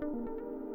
うん。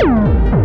Thank you.